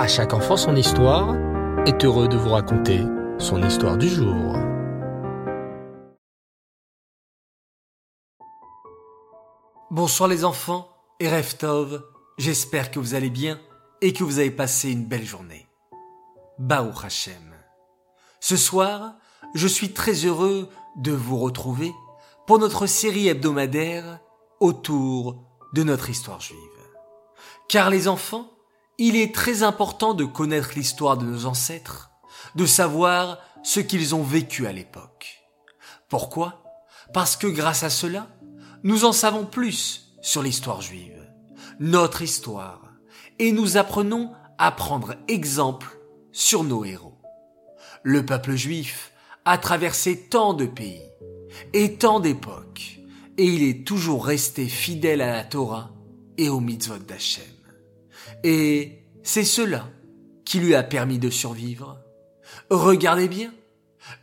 À chaque enfant son histoire est heureux de vous raconter son histoire du jour. Bonsoir les enfants et Reftov, j'espère que vous allez bien et que vous avez passé une belle journée. Baou Hashem. Ce soir, je suis très heureux de vous retrouver pour notre série hebdomadaire autour de notre histoire juive. Car les enfants, il est très important de connaître l'histoire de nos ancêtres, de savoir ce qu'ils ont vécu à l'époque. Pourquoi? Parce que grâce à cela, nous en savons plus sur l'histoire juive, notre histoire, et nous apprenons à prendre exemple sur nos héros. Le peuple juif a traversé tant de pays et tant d'époques, et il est toujours resté fidèle à la Torah et au mitzvot d'Hachem. Et c'est cela qui lui a permis de survivre. Regardez bien,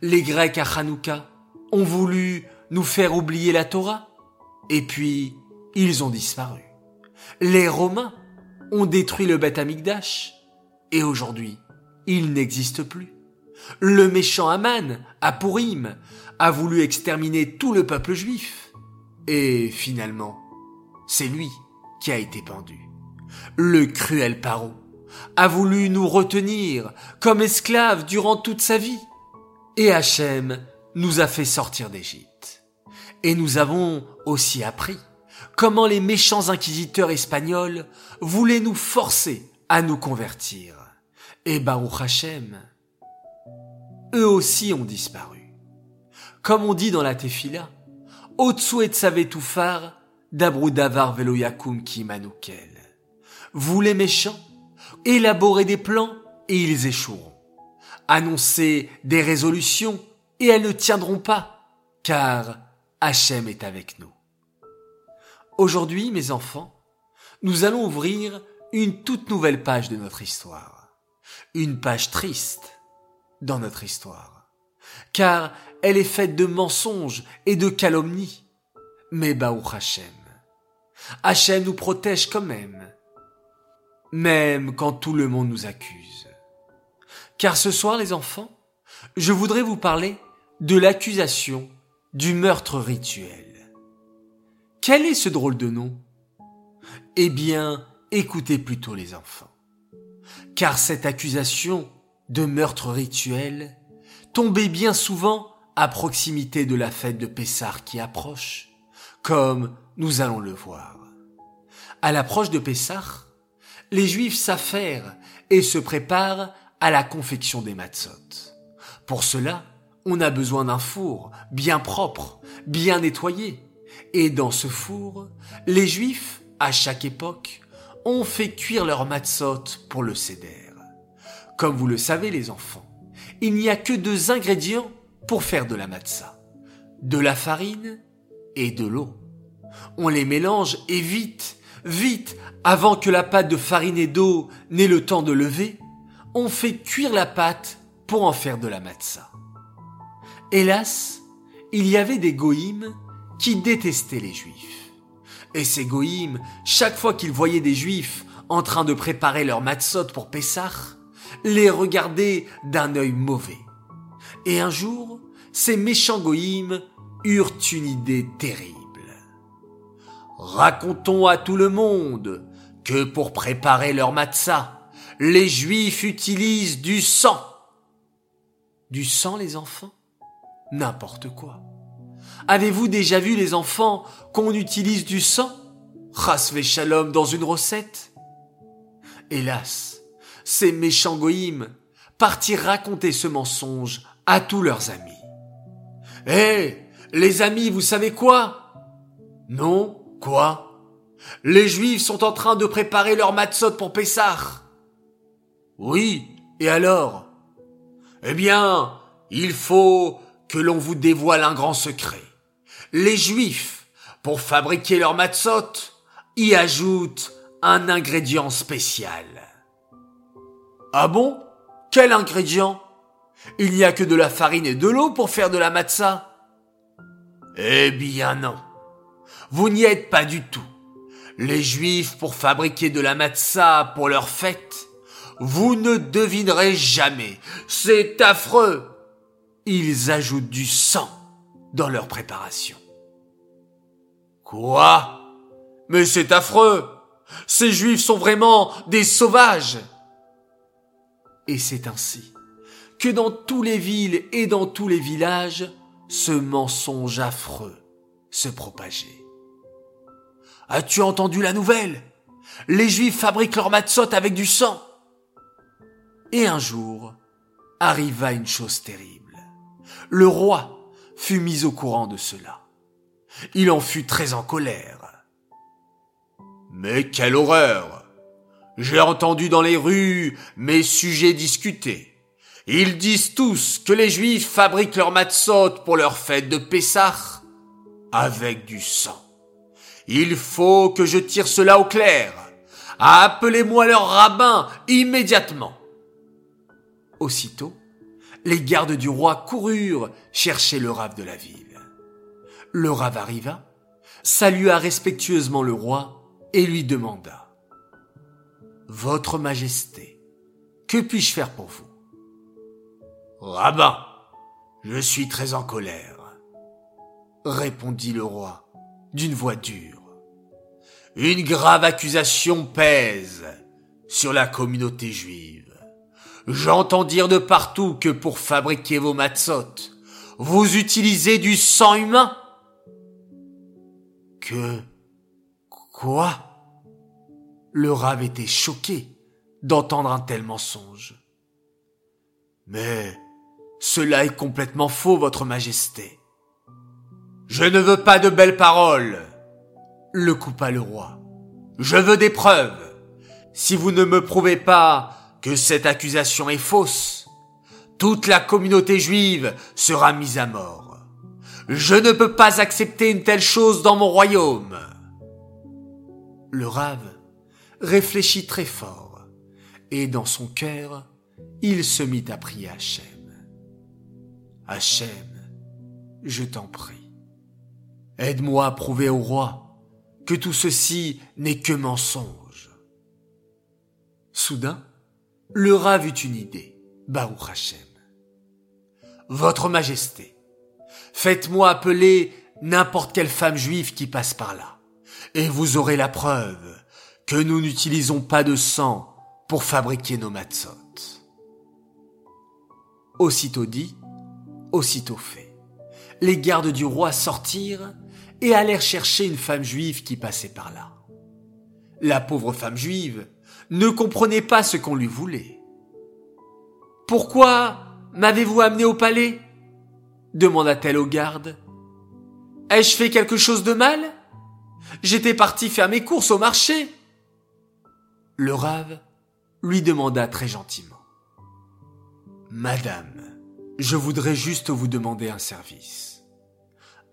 les Grecs à Hanouka ont voulu nous faire oublier la Torah, et puis ils ont disparu. Les Romains ont détruit le Beth Amikdash, et aujourd'hui, il n'existe plus. Le méchant Aman, à Purim, a voulu exterminer tout le peuple juif. Et finalement, c'est lui qui a été pendu. Le cruel Paro a voulu nous retenir comme esclaves durant toute sa vie. Et Hachem nous a fait sortir d'Égypte. Et nous avons aussi appris comment les méchants inquisiteurs espagnols voulaient nous forcer à nous convertir. Et Baruch Hachem, eux aussi ont disparu. Comme on dit dans la Tefila, Otsu et Dabrudavar Veloyakum ki manoukel. Vous les méchants, élaborez des plans et ils échoueront. Annoncez des résolutions et elles ne tiendront pas, car Hachem est avec nous. Aujourd'hui, mes enfants, nous allons ouvrir une toute nouvelle page de notre histoire. Une page triste dans notre histoire. Car elle est faite de mensonges et de calomnies. Mais Baou Hachem. Hachem nous protège quand même. Même quand tout le monde nous accuse. Car ce soir, les enfants, je voudrais vous parler de l'accusation du meurtre rituel. Quel est ce drôle de nom? Eh bien, écoutez plutôt les enfants. Car cette accusation de meurtre rituel tombait bien souvent à proximité de la fête de Pessar qui approche, comme nous allons le voir. À l'approche de Pessar, les Juifs s'affairent et se préparent à la confection des matzot. Pour cela, on a besoin d'un four bien propre, bien nettoyé, et dans ce four, les Juifs, à chaque époque, ont fait cuire leur matzot pour le céder. Comme vous le savez les enfants, il n'y a que deux ingrédients pour faire de la matzah. De la farine et de l'eau. On les mélange et vite, vite, avant que la pâte de farine et d'eau n'ait le temps de lever, on fait cuire la pâte pour en faire de la matzah. Hélas, il y avait des goïmes qui détestaient les juifs. Et ces goïmes, chaque fois qu'ils voyaient des juifs en train de préparer leur matzot pour Pessah, les regardaient d'un œil mauvais. Et un jour, ces méchants goïmes eurent une idée terrible. Racontons à tout le monde que pour préparer leur matzah, les juifs utilisent du sang. Du sang, les enfants? N'importe quoi. Avez-vous déjà vu les enfants qu'on utilise du sang? Rasvé shalom dans une recette? Hélas, ces méchants goïmes partirent raconter ce mensonge à tous leurs amis. Hé, les amis, vous savez quoi? Non, quoi? Les Juifs sont en train de préparer leur matzot pour Pessah. Oui, et alors? Eh bien, il faut que l'on vous dévoile un grand secret. Les Juifs, pour fabriquer leur matzot, y ajoutent un ingrédient spécial. Ah bon? Quel ingrédient? Il n'y a que de la farine et de l'eau pour faire de la matzah? Eh bien non. Vous n'y êtes pas du tout. Les Juifs, pour fabriquer de la matzah pour leur fête, Vous ne devinerez jamais. C'est affreux. Ils ajoutent du sang dans leur préparation. Quoi? Mais c'est affreux. Ces juifs sont vraiment des sauvages. Et c'est ainsi que dans toutes les villes et dans tous les villages, ce mensonge affreux se propageait. As-tu entendu la nouvelle? Les Juifs fabriquent leur matzot avec du sang. Et un jour, arriva une chose terrible. Le roi fut mis au courant de cela. Il en fut très en colère. Mais quelle horreur J'ai entendu dans les rues mes sujets discuter. Ils disent tous que les Juifs fabriquent leur matzot pour leur fête de Pessah avec du sang. Il faut que je tire cela au clair. Appelez-moi leur rabbin immédiatement. Aussitôt, les gardes du roi coururent chercher le rave de la ville. Le rave arriva, salua respectueusement le roi et lui demanda Votre Majesté, que puis-je faire pour vous? Rabbin, je suis très en colère, répondit le roi d'une voix dure. Une grave accusation pèse sur la communauté juive. J'entends dire de partout que pour fabriquer vos matzot, vous utilisez du sang humain. Que quoi? Le rave était choqué d'entendre un tel mensonge. Mais cela est complètement faux, votre majesté. Je ne veux pas de belles paroles, le coupa le roi. Je veux des preuves. Si vous ne me prouvez pas que cette accusation est fausse, toute la communauté juive sera mise à mort. Je ne peux pas accepter une telle chose dans mon royaume. Le rave réfléchit très fort, et dans son cœur, il se mit à prier Hachem. Hachem, je t'en prie, aide-moi à prouver au roi que tout ceci n'est que mensonge. Soudain, le Rav eut une idée, Baruch Hachem. Votre Majesté, faites-moi appeler n'importe quelle femme juive qui passe par là, et vous aurez la preuve que nous n'utilisons pas de sang pour fabriquer nos matzot. Aussitôt dit, aussitôt fait. Les gardes du roi sortirent et allèrent chercher une femme juive qui passait par là. La pauvre femme juive ne comprenait pas ce qu'on lui voulait. Pourquoi m'avez-vous amené au palais? demanda-t-elle aux gardes. Ai-je fait quelque chose de mal? J'étais parti faire mes courses au marché. Le rave lui demanda très gentiment. Madame, je voudrais juste vous demander un service.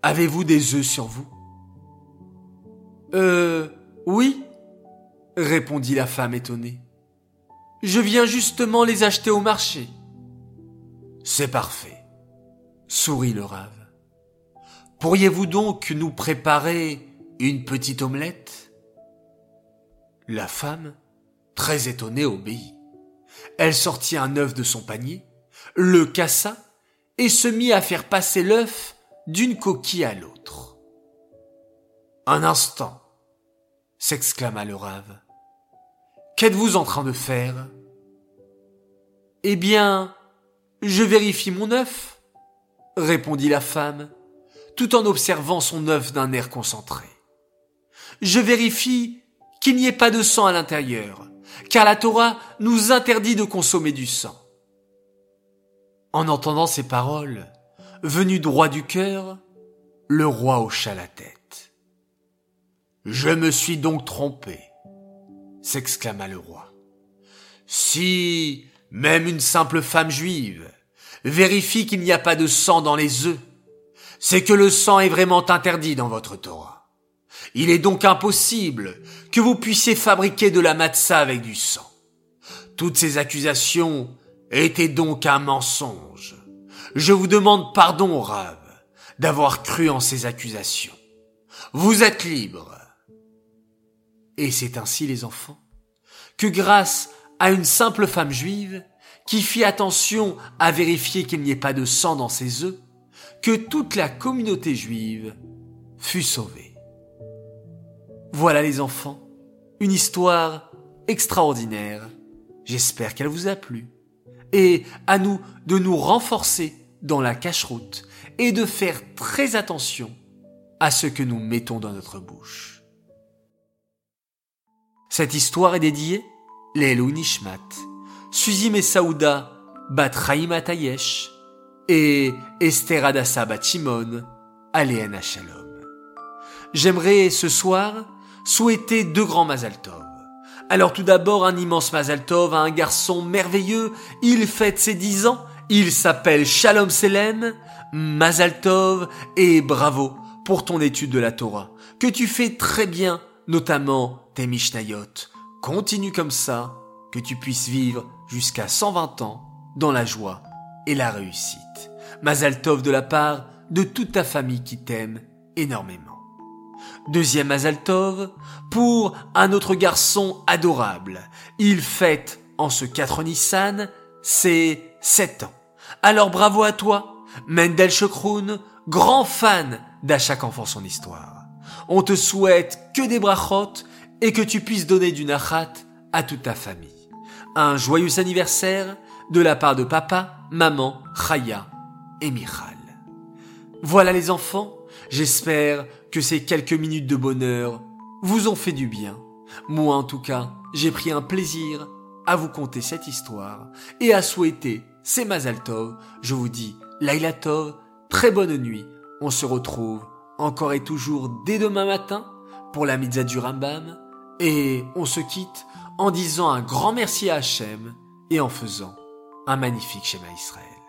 Avez-vous des œufs sur vous? Euh, oui, répondit la femme étonnée. Je viens justement les acheter au marché. C'est parfait, sourit le rave. Pourriez-vous donc nous préparer une petite omelette? La femme, très étonnée, obéit. Elle sortit un œuf de son panier, le cassa et se mit à faire passer l'œuf d'une coquille à l'autre. Un instant, s'exclama le rave. Qu'êtes-vous en train de faire? Eh bien, je vérifie mon œuf, répondit la femme, tout en observant son œuf d'un air concentré. Je vérifie qu'il n'y ait pas de sang à l'intérieur, car la Torah nous interdit de consommer du sang. En entendant ces paroles, venues droit du cœur, le roi hocha la tête. Je me suis donc trompé, s'exclama le roi. Si même une simple femme juive vérifie qu'il n'y a pas de sang dans les œufs, c'est que le sang est vraiment interdit dans votre Torah. Il est donc impossible que vous puissiez fabriquer de la matzah avec du sang. Toutes ces accusations étaient donc un mensonge. Je vous demande pardon, Rav, d'avoir cru en ces accusations. Vous êtes libre. Et c'est ainsi, les enfants, que grâce à une simple femme juive qui fit attention à vérifier qu'il n'y ait pas de sang dans ses œufs, que toute la communauté juive fut sauvée. Voilà les enfants, une histoire extraordinaire. J'espère qu'elle vous a plu. Et à nous de nous renforcer dans la cache-route et de faire très attention à ce que nous mettons dans notre bouche. Cette histoire est dédiée Lelou Nishmat, Suzy Messaouda Bat Atayesh et Esther Adassa Bat Shimon Aléana Shalom. J'aimerais ce soir souhaiter deux grands Mazaltov. Alors tout d'abord un immense Mazaltov à un garçon merveilleux, il fête ses dix ans, il s'appelle Shalom Selem, Mazaltov et bravo pour ton étude de la Torah, que tu fais très bien, notamment tes Mishnayot. Continue comme ça, que tu puisses vivre jusqu'à 120 ans dans la joie et la réussite. Mazaltov de la part de toute ta famille qui t'aime énormément. Deuxième Mazaltov pour un autre garçon adorable. Il fête en ce 4 Nissan ses 7 ans. Alors bravo à toi, Mendel Shokroun, grand fan d'à chaque enfant son histoire. On te souhaite que des brachot et que tu puisses donner du nachat à toute ta famille. Un joyeux anniversaire de la part de papa, maman, Chaya et Michal. Voilà les enfants, j'espère que ces quelques minutes de bonheur vous ont fait du bien. Moi en tout cas, j'ai pris un plaisir à vous conter cette histoire et à souhaiter c'est Mazaltov. Je vous dis Laila très bonne nuit. On se retrouve encore et toujours dès demain matin pour la mitzvah du Rambam et on se quitte en disant un grand merci à Hachem et en faisant un magnifique schéma Israël.